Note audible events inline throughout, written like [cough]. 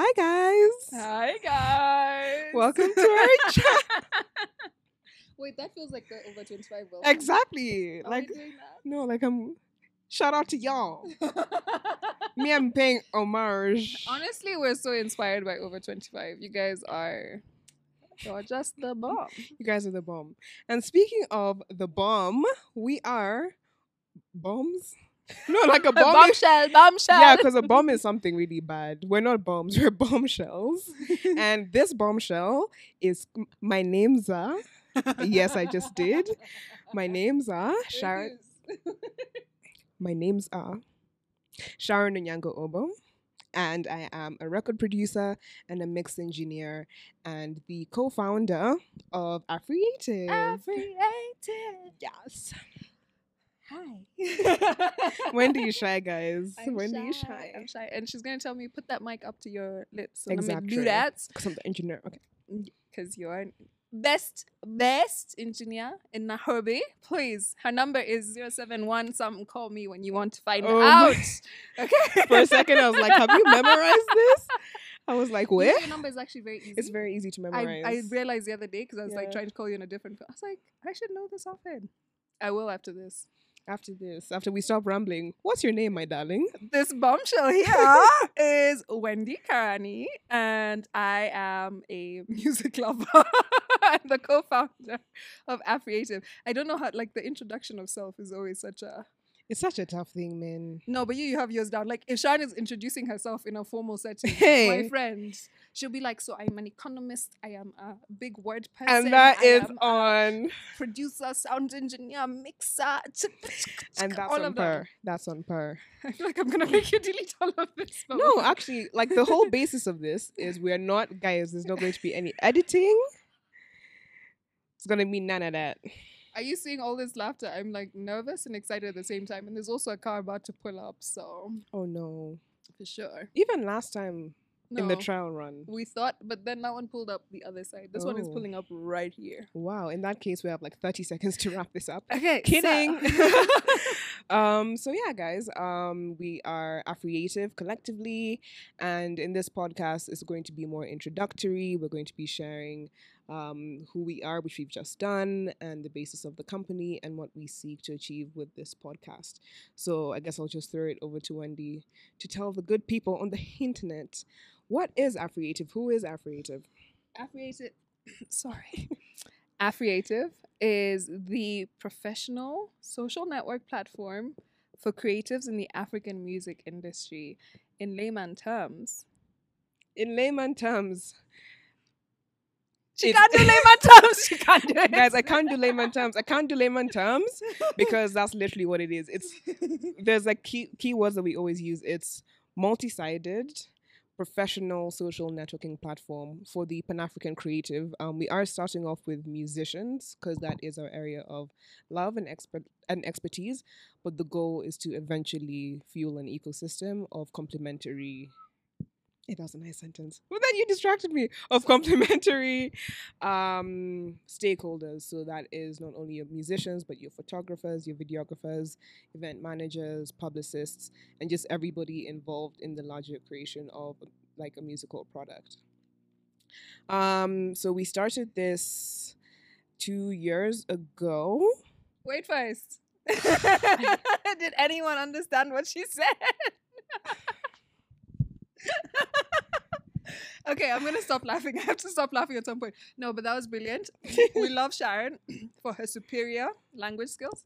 Hi guys. Hi guys. Welcome to our [laughs] chat. Wait, that feels like the over twenty five will. Exactly. Are like no, like I'm shout out to y'all. [laughs] Me, I'm paying homage. Honestly, we're so inspired by over twenty five. You guys are you're just the bomb. You guys are the bomb. And speaking of the bomb, we are bombs. No, like a bomb. is- bombshell, bombshell. yeah, because a bomb is something really bad. We're not bombs, we're [laughs] bombshells. [laughs] and this bombshell is my name's are. Yes, I just did. My names are Sharon. [laughs] My names are Sharon Onyango Obo, and I am a record producer and a mix engineer and the co-founder of Afreative. Affiliated. yes. Hi. [laughs] When do you shy, guys? I'm when do you shy. shy? I'm shy. And she's gonna tell me put that mic up to your lips. And I'm gonna do that Because I'm the engineer. Okay. Mm, because you're best best engineer in Nairobi. Please, her number is 071 Something call me when you want to find Oh out. [laughs] Okay. For a second, I was like, "Have you memorized this?" I was like, "Where?" Your number is actually very easy. It's very easy to I, memorize. I realized the other day because I was like trying to call you in a different. I was like, I should know this offhand. I will after this. After this, after we stop rambling, what's your name, my darling? This bombshell here [laughs] is Wendy Karani, and I am a [laughs] music lover and the co-founder of Affriative. I don't know how like the introduction of self is always such a It's such a tough thing, man. no, but you you have yours down. Like if Sharon is introducing herself in a formal setting, Hey. my friend, she'll be like, "So I'm an economist. I am a big word person, And that I is on, producer, sound engineer, mixer, [laughs] and that's all on of per. That's on per. [laughs] I feel like I'm gonna [laughs] make you delete all of this. No, actually, like the whole basis of this is we're not guys. There's not going to be any editing. It's gonna be none of that. Are you seeing all this laughter? I'm like nervous and excited at the same time. And there's also a car about to pull up, so Oh no! for sure. Even last time No, in the trial run. we thought, but then that one pulled up the other side. This one is Oh. pulling up right here. Wow. In that case, we have like 30 seconds to wrap this up. Okay, Kidding. so- [laughs] [laughs] um, so yeah, guys, um, we are Affriative collectively, and in this podcast is going to be more introductory. We're going to be sharing um, who we are, which we've just done, and the basis of the company and what we seek to achieve with this podcast. So I guess I'll just throw it over to Wendy to tell the good people on the [laughs] internet what is Affriative. Who is Affriative? Affriative, [coughs] sorry. [laughs] Affriative is the professional social network platform for creatives in the African music industry. In layman terms, In layman terms, she can't do [laughs] layman terms. She can't do it, guys, I can't do layman terms. I can't do layman terms because that's literally what it is. It's there's like key keywords that we always use. It's multi-sided, professional social networking platform for the Pan African creative. Um, we are starting off with musicians because that is our area of love and expert and expertise. But the goal is to eventually fuel an ecosystem of complementary. It was a nice sentence. But then you distracted me of complementary um, stakeholders. So that is not only your musicians, but your photographers, your videographers, event managers, publicists, and just everybody involved in the larger creation of like a musical product. Um, so we started this two years ago. Wait first. [laughs] [laughs] Did anyone understand what she said? [laughs] okay, I'm gonna stop laughing. [laughs] I have to stop laughing at some point. No, but that was brilliant. we [laughs] love Sharon [clears throat] for her superior language skills.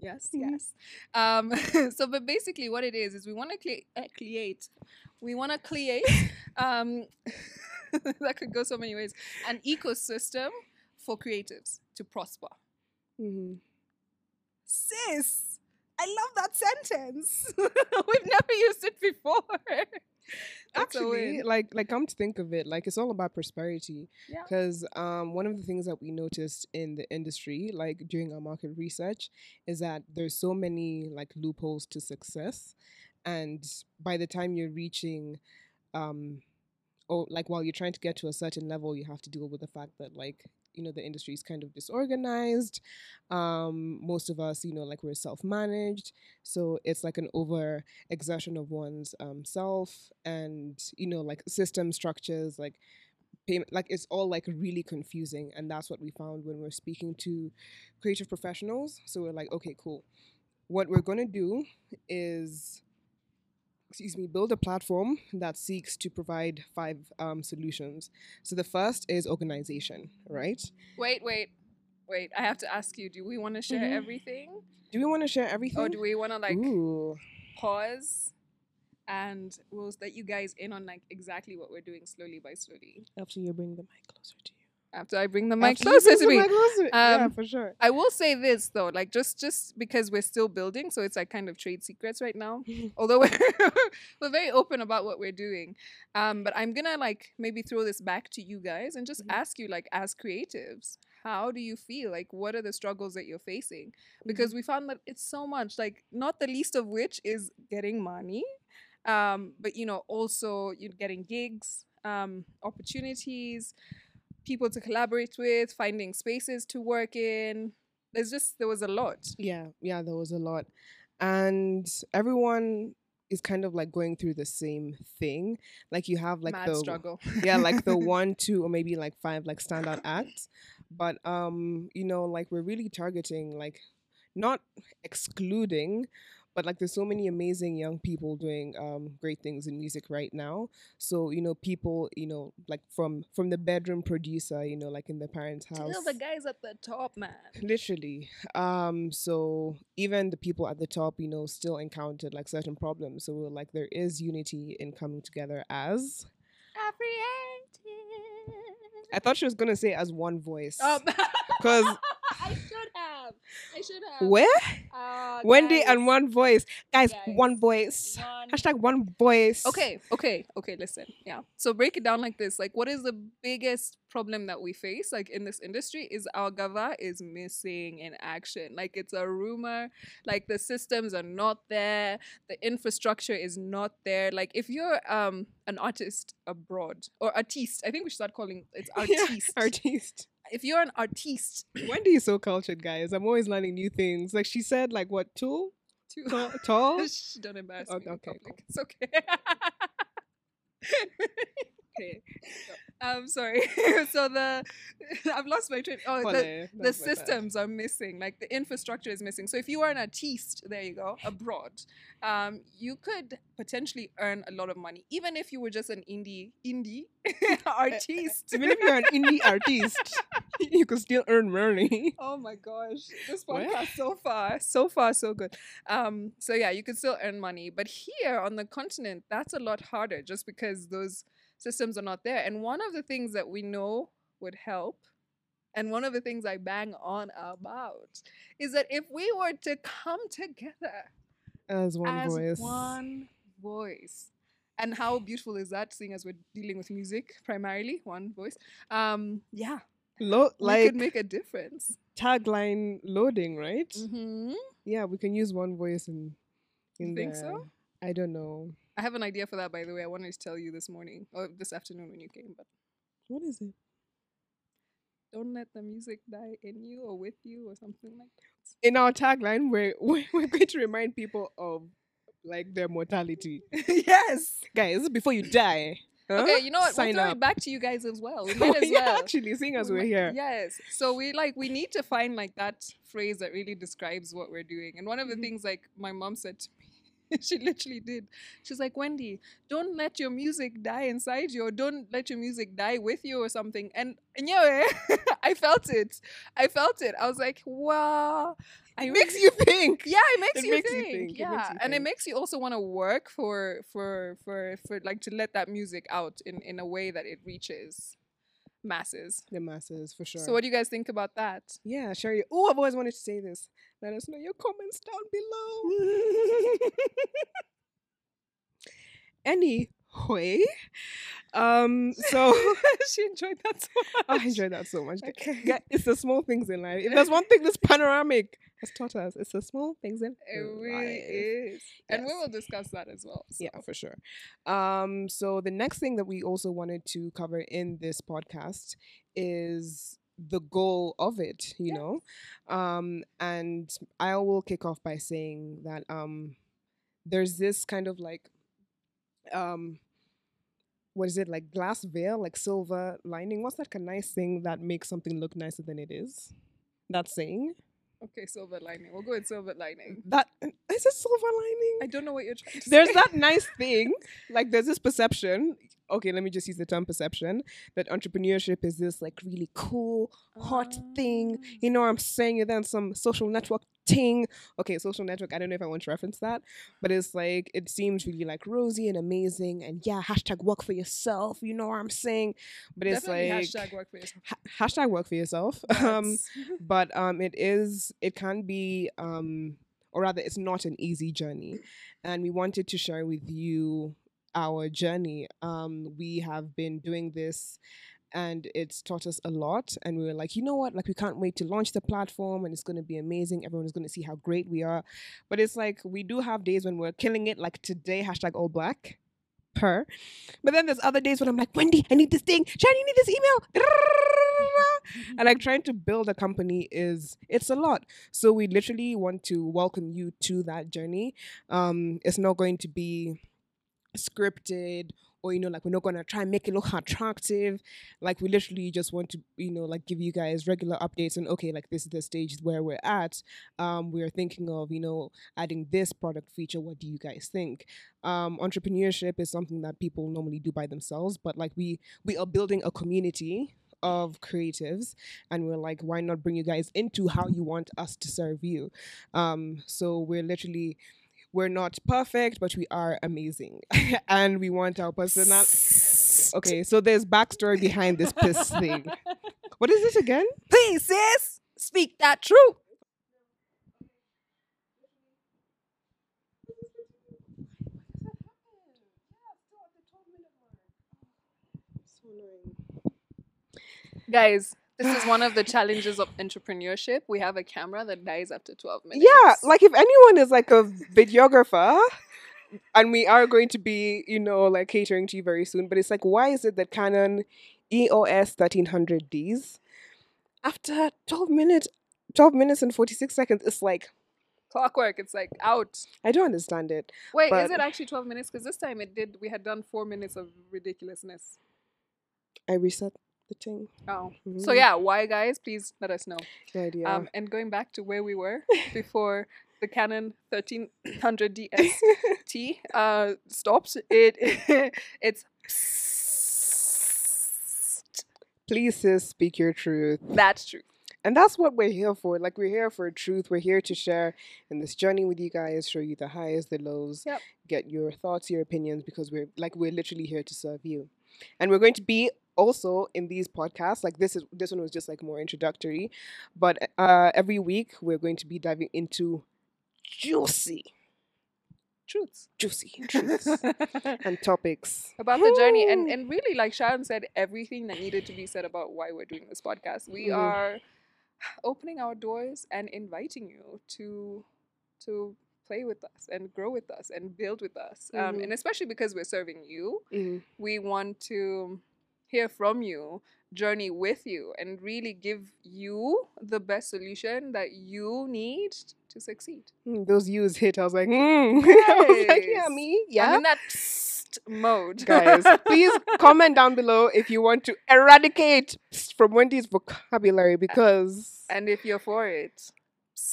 Yes, Mhm. yes. Um, [laughs] so, but basically, what it is is we want to crea- uh, create, we want to create. Um, that could go so many ways. An ecosystem for creatives to prosper. Mm-hmm. Sis, I love that sentence. We've never used it before. [laughs] Actually, like like come to think of it, like it's all about prosperity. Yeah. Because um, one of the things that we noticed in the industry, like during our market research, is that there's so many like loopholes to success, and by the time you're reaching, um, or like while you're trying to get to a certain level, you have to deal with the fact that like you know the industry is kind of disorganized. Um, most of us, you know, like we're self-managed, so it's like an over exertion of one's um, self, and you know, like system structures, like payment, like it's all like really confusing, and that's what we found when we're speaking to creative professionals. So we're like, okay, cool. What we're gonna do is excuse me, build a platform that seeks to provide five um, solutions. So the first is organization, right? Wait, wait, wait. I have to ask you. Do we want to share Mhm. everything, Do we want to share everything? or do we want to like Ooh, pause? And we'll let you guys in on like exactly what we're doing slowly by slowly. after you bring the mic closer to you. After I bring the mic closer to me. mic closer- yeah, Um, for sure. I will say this though, like just just because we're still building, so it's like kind of trade secrets right now. [laughs] Although we're [laughs] we're very open about what we're doing, um, but I'm gonna like maybe throw this back to you guys and just Mhm. ask you like as creatives, how do you feel? Like what are the struggles that you're facing? Because we found that it's so much, like not the least of which is getting money, um, but you know also you're getting gigs, um, opportunities, people to collaborate with, finding spaces to work in. There's just there was a lot. Yeah, yeah, there was a lot. And everyone is kind of like going through the same thing. Like you have like Mad the struggle. yeah, like the [laughs] one, two, or maybe like five like standout acts. But um, you know, like we're really targeting like not excluding, but like there's so many amazing young people doing um great things in music right now. So, you know, people, you know, like from from the bedroom producer, you know, like in the parents' house. Till the guys at the top, man. [laughs] Literally. Um, so even the people at the top, you know, still encountered like certain problems. So we're like there is unity in coming together as I thought she was gonna say as one voice. Um, [laughs] 'Cause- I should have. I should have. Where? Uh, and one voice. Guys, Guys, one voice. one- Hashtag one voice. Okay, okay, okay, listen. Yeah. So break it down like this. Like what is the biggest problem that we face like in this industry is our gava is missing in action. Like it's a rumor, like the systems are not there, the infrastructure is not there. Like if you're um an artist abroad or artiste, I think we should start calling it's [laughs] Yeah, artiste. If you're an artiste, Wendy is so cultured, guys. I'm always learning new things. Like she said, like what, tall? too Tall? tall? [laughs] Shh, don't embarrass Okay, me. okay, public. It's okay. [laughs] [laughs] okay. I'm sorry. [laughs] so the [laughs] I've lost my train. Oh, the, the systems are missing. Like the infrastructure is missing. So if you are an artiste, there you go, abroad, um, you could potentially earn a lot of money, even if you were just an indie indie [laughs] artiste. Even if you're an indie artist, you could still earn money. Oh my gosh. This podcast so far, so far, so good. Um, so yeah, you can still earn money. But here on the continent, that's a lot harder just because those systems are not there. And one of the things that we know would help, and one of the things I bang on about, is that if we were to come together As one as voice. one voice. And how beautiful is that, seeing as we're dealing with music primarily, one voice? Um, yeah, Lo- we like could make a difference. tagline loading, right? Mm-hmm. Yeah, we can use one voice in in You think there. so? I don't know. I have an idea for that, by the way. I wanted to tell you this morning or this afternoon when you came, but What is it? don't let the music die in you or with you or something like that. In our tagline, we're [laughs] we're, going to remind people of like their mortality, [laughs] yes. guys. Before you die. huh? Okay, you know what? Sign we'll throw up. it back to you guys as well. [laughs] We might as yeah, well. actually, seeing as We we're here. Yes. So we like we need to find like that phrase that really describes what we're doing. And one of the Mhm. things like my mom said to [laughs] she literally did. She's like, Wendy, don't let your music die inside you, or don't let your music die with you or something. And and yeah, [laughs] I felt it. I felt it. I was like, wow. I It makes you think. yeah, it makes, It you, makes you think. think, it Yeah, makes you and it makes you also want to work for for for for like to let that music out in in a way that it reaches masses. The masses for sure. So what do you guys think about that? Yeah, sure. Oh, I've always wanted to say this. Let us know your comments down below. [laughs] anyway, um, so [laughs] she enjoyed that so much. I enjoyed that so much. Okay. Yeah, it's the small things in life. If there's one thing this panoramic has taught us, it's the small things in It really life. is. And we will discuss that as well. so. Yeah, for sure. Um, so the next thing that we also wanted to cover in this podcast is the goal of it, you know. Um, and I will kick off by saying that um, there's this kind of like um, what is it like glass veil, like silver lining? What's that kind of nice thing that makes something look nicer than it is? That saying Okay, silver lining. We'll go with silver lining. that is it silver lining? I don't know what you're trying to there's say. that nice [laughs] thing like there's this perception okay let me just use the term perception that entrepreneurship is this like really cool hot thing Ah. you know what i'm saying and then some social network thing okay social network i don't know if i want to reference that but it's like it seems really like rosy and amazing and yeah hashtag work for yourself you know what i'm saying? But it's Definitely like hashtag work for yourself. ha- hashtag work for yourself [laughs] um [laughs] but um it is it can be um or rather it's not an easy journey. And we wanted to share with you our journey. Um we have been doing this and it's taught us a lot and we were like you know what? Like we can't wait to launch the platform and it's going to be amazing. Everyone is going to see how great we are. But it's like we do have days when we're killing it like today hashtag all black per. But then there's other days when i'm like wendy i need this thing. Shani you need this email. [laughs] And like trying to build a company is it's a lot. So we literally want to welcome you to that journey. Um it's not going to be scripted or you know like we're not to try and make it look attractive. Like we literally just want to you know like give you guys regular updates and okay like this is the stage where we're at. Um we're thinking of you know adding this product feature. What do you guys think? Um entrepreneurship is something that people normally do by themselves but like we we are building a community of creatives and we're like why not bring you guys into how you want us to serve you? Um so we're literally we're not perfect but we are amazing. [laughs] And we want our personal okay so there's backstory behind this piss thing. [laughs] What is this again? Please, sis, speak that truth. Guys, this is one of the challenges of entrepreneurship. We have a camera that dies after 12 minutes. yeah like if anyone is like a videographer and we are going to be you know like catering to you very soon but it's like why is it that canon eos 1300ds after 12 minutes 12 minutes and 46 seconds it's like clockwork. It's like out. i don't understand it Wait, is it actually 12 minutes? Because this time it did, we had done four minutes of ridiculousness. i reset the thing Oh. So Mhm. yeah, why guys? Please let us know. no idea Um, and going back to where we were [laughs] before the Canon 1300 DS T [laughs] uh stopped, it [laughs] it's please sis speak your truth that's true. And that's what we're here for. Like we're here for truth. We're here to share in this journey with you guys, show you the highs, the lows, Yep. get your thoughts, your opinions, because we're like we're literally here to serve you. And we're going to be also in these podcasts. Like this is this one was just like more introductory, but uh, every week we're going to be diving into juicy, Truths. juicy [laughs] truths and topics. about the journey and and really like Sharon said everything that needed to be said about why we're doing this podcast. We Mhm. are opening our doors and inviting you to to play with us and grow with us and build with us. Um, Mhm. and especially because we're serving you, Mhm. we want to hear from you, journey with you, and really give you the best solution that you need to succeed. Mm, Those U's hit. I was like, mm. [laughs] I was like, yeah, Yes. me, I'm in that psst mode. guys please [laughs] comment down below if you want to eradicate psst from wendy's vocabulary because and if you're for it,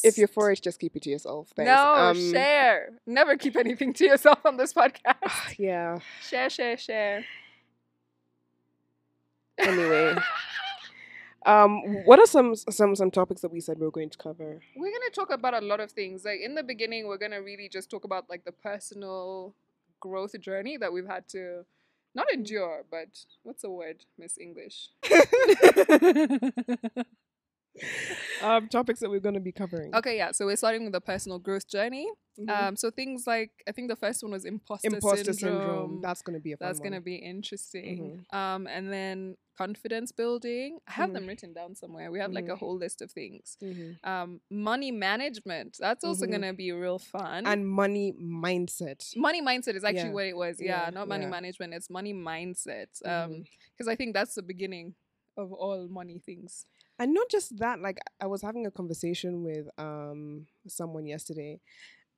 if you're for it just keep it to yourself thanks. No, Um, share. Never keep anything to yourself on this podcast. yeah share, share, share. Anyway [laughs] um what are some some some topics that we said we were going to cover We're gonna talk about a lot of things. Like in the beginning, we're gonna really just talk about like the personal growth journey that we've had to not endure, but what's the word, Miss English? [laughs] [laughs] um topics that we're going to be covering okay, yeah. So we're starting with the personal growth journey. Mhm. Um, so things like I think the first one was imposter, imposter syndrome. syndrome. that's going to be a fun That's gonna be interesting. Um, and then confidence building. I have them written down somewhere. We have like a Mhm. whole list of things. Mhm. Um, money management. That's also Mhm. gonna be real fun. and money mindset money mindset is actually Yeah. what it was. Yeah, Yeah, not money yeah. management. It's money mindset. Um, because I think that's the beginning of all money things. And not just that like i was having a conversation with um someone yesterday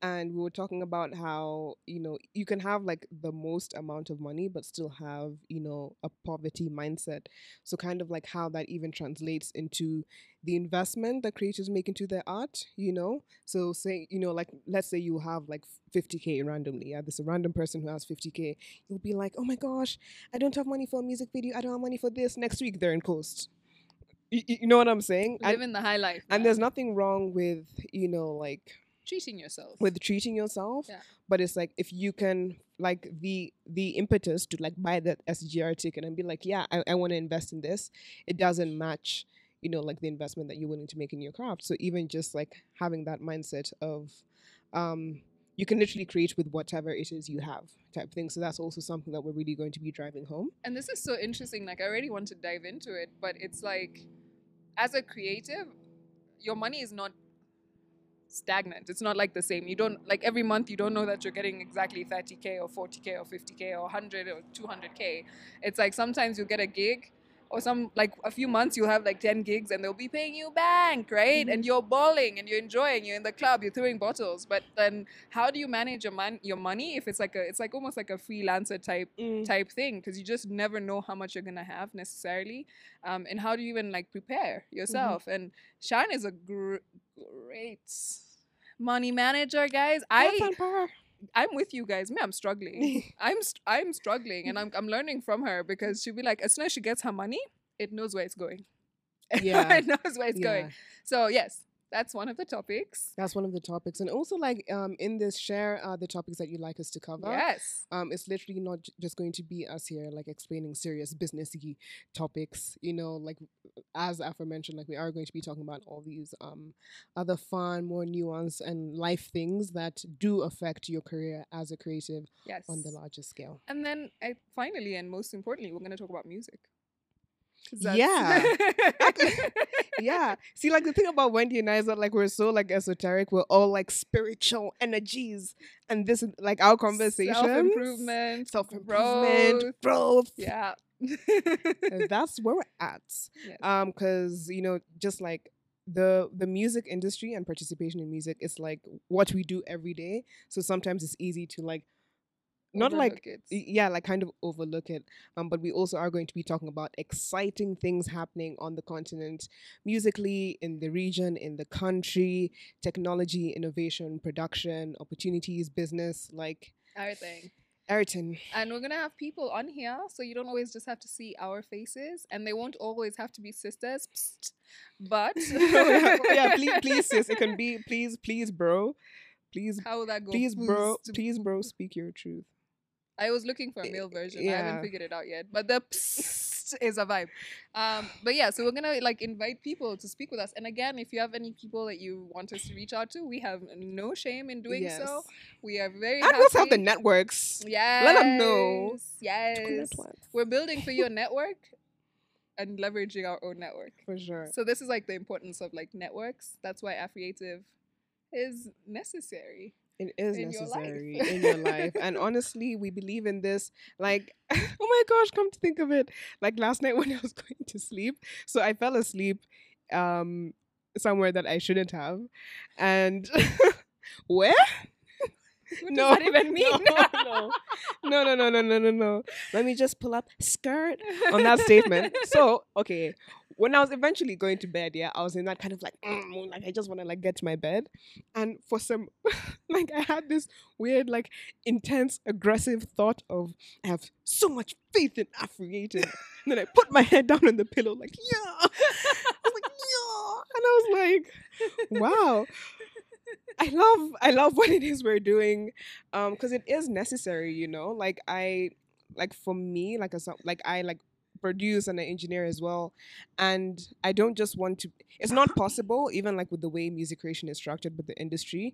and we were talking about how you know you can have like the most amount of money but still have you know a poverty mindset. So kind of like how that even translates into the investment that creators make into their art you know? So say you know like let's say you have like 50k randomly yeah a random person who has 50k you'll be like oh my gosh i don't have money for a music video i don't have money for this next week they're in post you, you know what i'm saying and, Living the high life. and man. there's nothing wrong with you know like treating yourself. with treating yourself Yeah. but it's like if you can like the the impetus to like buy that sgr ticket and be like yeah i, I want to invest in this it doesn't match you know like the investment that you're willing to make in your craft so even just like having that mindset of um you can literally create with whatever it is you have type thing so that's also something that we're really going to be driving home and this is so interesting. Like I already want to dive into it, but it's like, as a creative, your money is not stagnant. It's not like the same. You don't like every month. You don't know that you're getting exactly 30k or 40k or 50k or 100 or 200k. It's like sometimes you get a gig. Or some like a few months you'll have like ten gigs and they'll be paying you bank, right? And mm-hmm. you're balling and you're enjoying. You're in the club, you're throwing bottles. But then, how do you manage your mon- your money if it's like a it's like almost like a freelancer type mm. type thing because you just never know how much you're gonna have necessarily um, and how do you even like prepare mm-hmm. yourself and Shan is a gr- great money manager guys Have i. i'm with you guys me i'm struggling [laughs] i'm st- i'm struggling and I'm, I'm learning from her because she'll be like as soon as she gets her money it knows where it's going [laughs] Yeah. it knows where it's Yeah. going so yes that's one of the topics That's one of the topics, and also like um in this share uh, the topics that you'd like us to cover. yes Um, it's literally not j- just going to be us here like explaining serious businessy topics. You know, like as aforementioned, like we are going to be talking about all these um other fun, more nuanced and life things that do affect your career as a creative yes on the larger scale. And then I, finally, and most importantly, we're going to talk about music. [laughs] Yeah. [laughs] yeah. See, like the thing about Wendy and I is that like we're so like esoteric. We're all like spiritual energies, and this is like our conversation. Self-improvement, self improvement, growth. Yeah. Uh, [laughs] that's where we're at. Yes. Um, because you know, just like the the music industry and participation in music is like what we do every day. So sometimes it's easy to like not like it. yeah, like kind of overlook it. Um, but we also are going to be talking about exciting things happening on the continent, musically, in the region, in the country, technology, innovation, production, opportunities, business, like everything. everything. And we're gonna have people on here, so you don't always just have to see our faces, and they won't always have to be sisters. Psst. But [laughs] [laughs] yeah, please, please, sis. It can be please, please, bro. Please, How will that go? please, bro. Please, bro. Speak your truth. I was looking for a male version. I haven't figured it out yet. But the psst is a vibe. Um, but yeah, so we're gonna like invite people to speak with us. And again, if you have any people that you want us to reach out to, we have no shame in doing so. We are very And let's have the networks. Yes. them know. Yes. We're building for your network and leveraging our own network. For sure. So this is like the importance of like networks. That's why Affiliative is necessary. It is in your necessary in your life. And [laughs] honestly, we believe in this. Like, [laughs] [laughs] oh my gosh, come to think of it. Like last night when I was going to sleep, so I fell asleep um somewhere that I shouldn't have. And where? What no, does [laughs] that even mean? No, no, no, no, no, no, no, no. Let me just pull up skirt on that statement. [laughs] So, okay, when I was eventually going to bed, yeah, I was in that kind of like, mm, like I just want to like get to my bed, and for some, [laughs] like I had this weird, like intense, aggressive thought of I have so much faith in affiliated. and then I put my head down on the pillow, like yeah, I was like yeah, and I was like, wow. [laughs] I love I love [laughs] what it is we're doing um because it is necessary you know? Like I like for me like a- like I like produce and I engineer as well and I don't just want to it's not possible even like with the way music creation is structured with the industry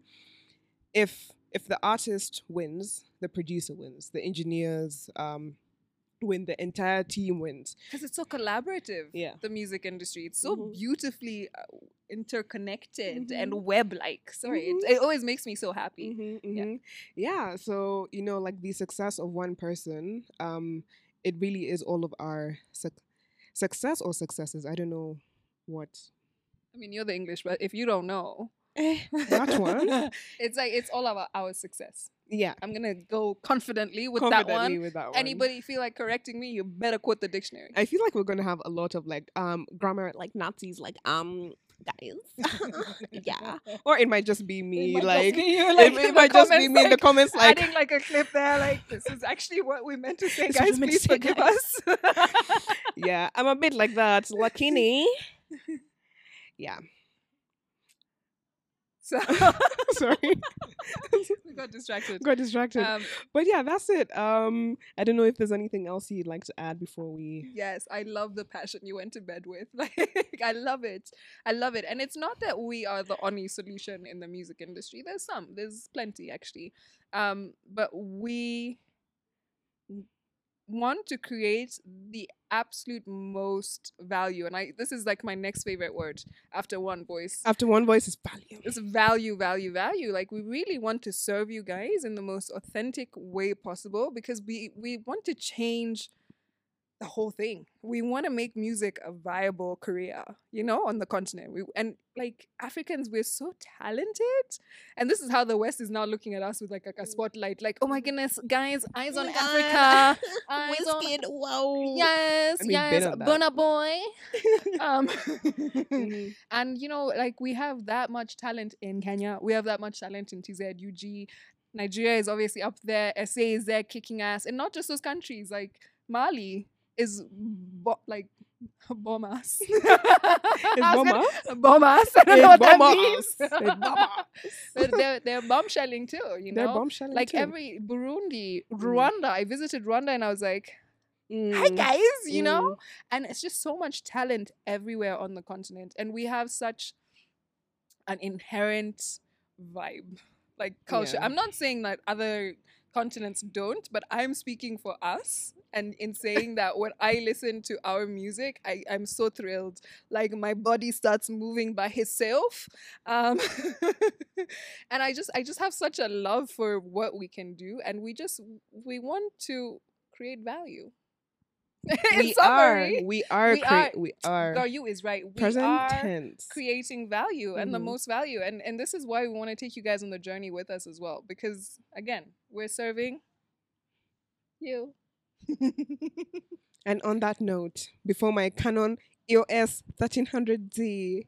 if if the artist wins the producer wins the engineers um win the entire team wins because it's so collaborative. Yeah. the music industry. It's so Mhm. beautifully uh, interconnected and Mhm. web-like. Sorry, Mhm. it, it always makes me so happy. Mhm, Yeah. mhm. yeah so you know like the success of one person um it really is all of our suc success or successes i don't know What? I mean, you're the English, but if you don't know, Eh, that one. [laughs] it's like it's all about our success. Yeah. I'm gonna go confidently with confidently that one. with that one. Anybody feel like correcting me, you better quote the dictionary. I feel like we're gonna have a lot of like um grammar like Nazis like um guys. [laughs] yeah. [laughs] Or it might just be It me just like be you, it, like, it in the might just be comments, me in the like, comments like adding like a clip there, like this is actually what we meant to say, This is what guys. we meant to Please say, forgive guys." us. yeah, I'm a bit like that. Lakini. yeah. So [laughs] [laughs] Sorry. we got distracted. Got distracted. Um, but yeah, that's it. Um I don't know if there's anything else you'd like to add before we Yes, I love the passion you went to bed with. [laughs] Like, I love it. I love it. And it's not that we are the only solution in the music industry. There's some. There's plenty actually. Um, but we want to create the absolute most value. And I this is like my next favorite word after one voice. after one voice is value. It's value, value, value. Like we really want to serve you guys in the most authentic way possible because we we want to change the whole thing. We want to make music a viable career, you know, on the continent. We and like Africans, we're so talented, and this is how the West is now looking at us with like a, a spotlight. Like, oh my goodness, guys, eyes on Africa, [laughs] eyes on wow. yes, And we've been yes, on. Burna Boy. [laughs] um, [laughs] Mhm. and you know, like we have that much talent in Kenya. We have that much talent in TZ, UG. Nigeria is obviously up there. SA is there kicking ass. And not just those countries. Like Mali is bo- like [laughs] bomb ass. [laughs] [laughs] Is bomb Bomb ass. I don't know what that means. ass. It's. But they're, they're bombshelling too, you know? They're know? bombshelling like too. every Burundi, Mm. Rwanda. I visited Rwanda and I was like, hi Mm, guys, you know? mm. and it's just so much talent everywhere on the continent and we have such an inherent vibe like culture Yeah. i'm not saying that other continents don't but i'm speaking for us and in saying that when i listen to our music I, i'm so thrilled like my body starts moving by itself um, [laughs] and i just i just have such a love for what we can do and we just we want to create value [laughs] we summary, are. We are. we crea- are- we are. Gar, you is right. We Present are tense. creating value and the Mhm. most value, and and this is why we want to take you guys on the journey with us as well, because again, we're serving you. [laughs] And on that note, before my Canon EOS 1300D,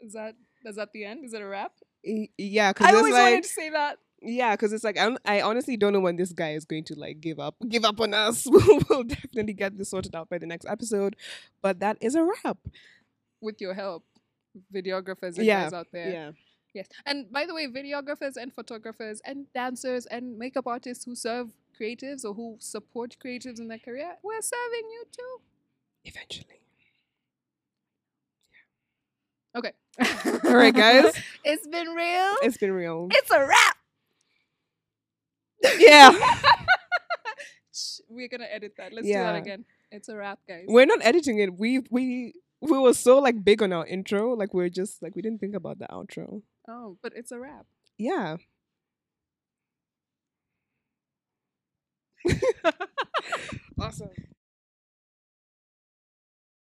is that is that the end? Is it a wrap? y- yeah, because I always like wanted to say that. yeah, because it's like I'm, I honestly don't know when this guy is going to like give up, give up on us. [laughs] we'll definitely get this sorted out by the next episode, but that is a wrap. With your help, videographers and Yeah, guys out there. Yeah, Yes. And by the way, videographers and photographers and dancers and makeup artists who serve creatives or who support creatives in their career, we're serving you too. eventually. Okay. [laughs] All right, guys, [laughs] it's been real. it's been real. It's a wrap. [laughs] yeah, We're gonna edit that. Let's do that again. It's a wrap, guys. we're not editing it. We we we were so like big on our intro, like we're just like we didn't think about the outro. Oh, but it's a wrap. Yeah. [laughs] [laughs] awesome.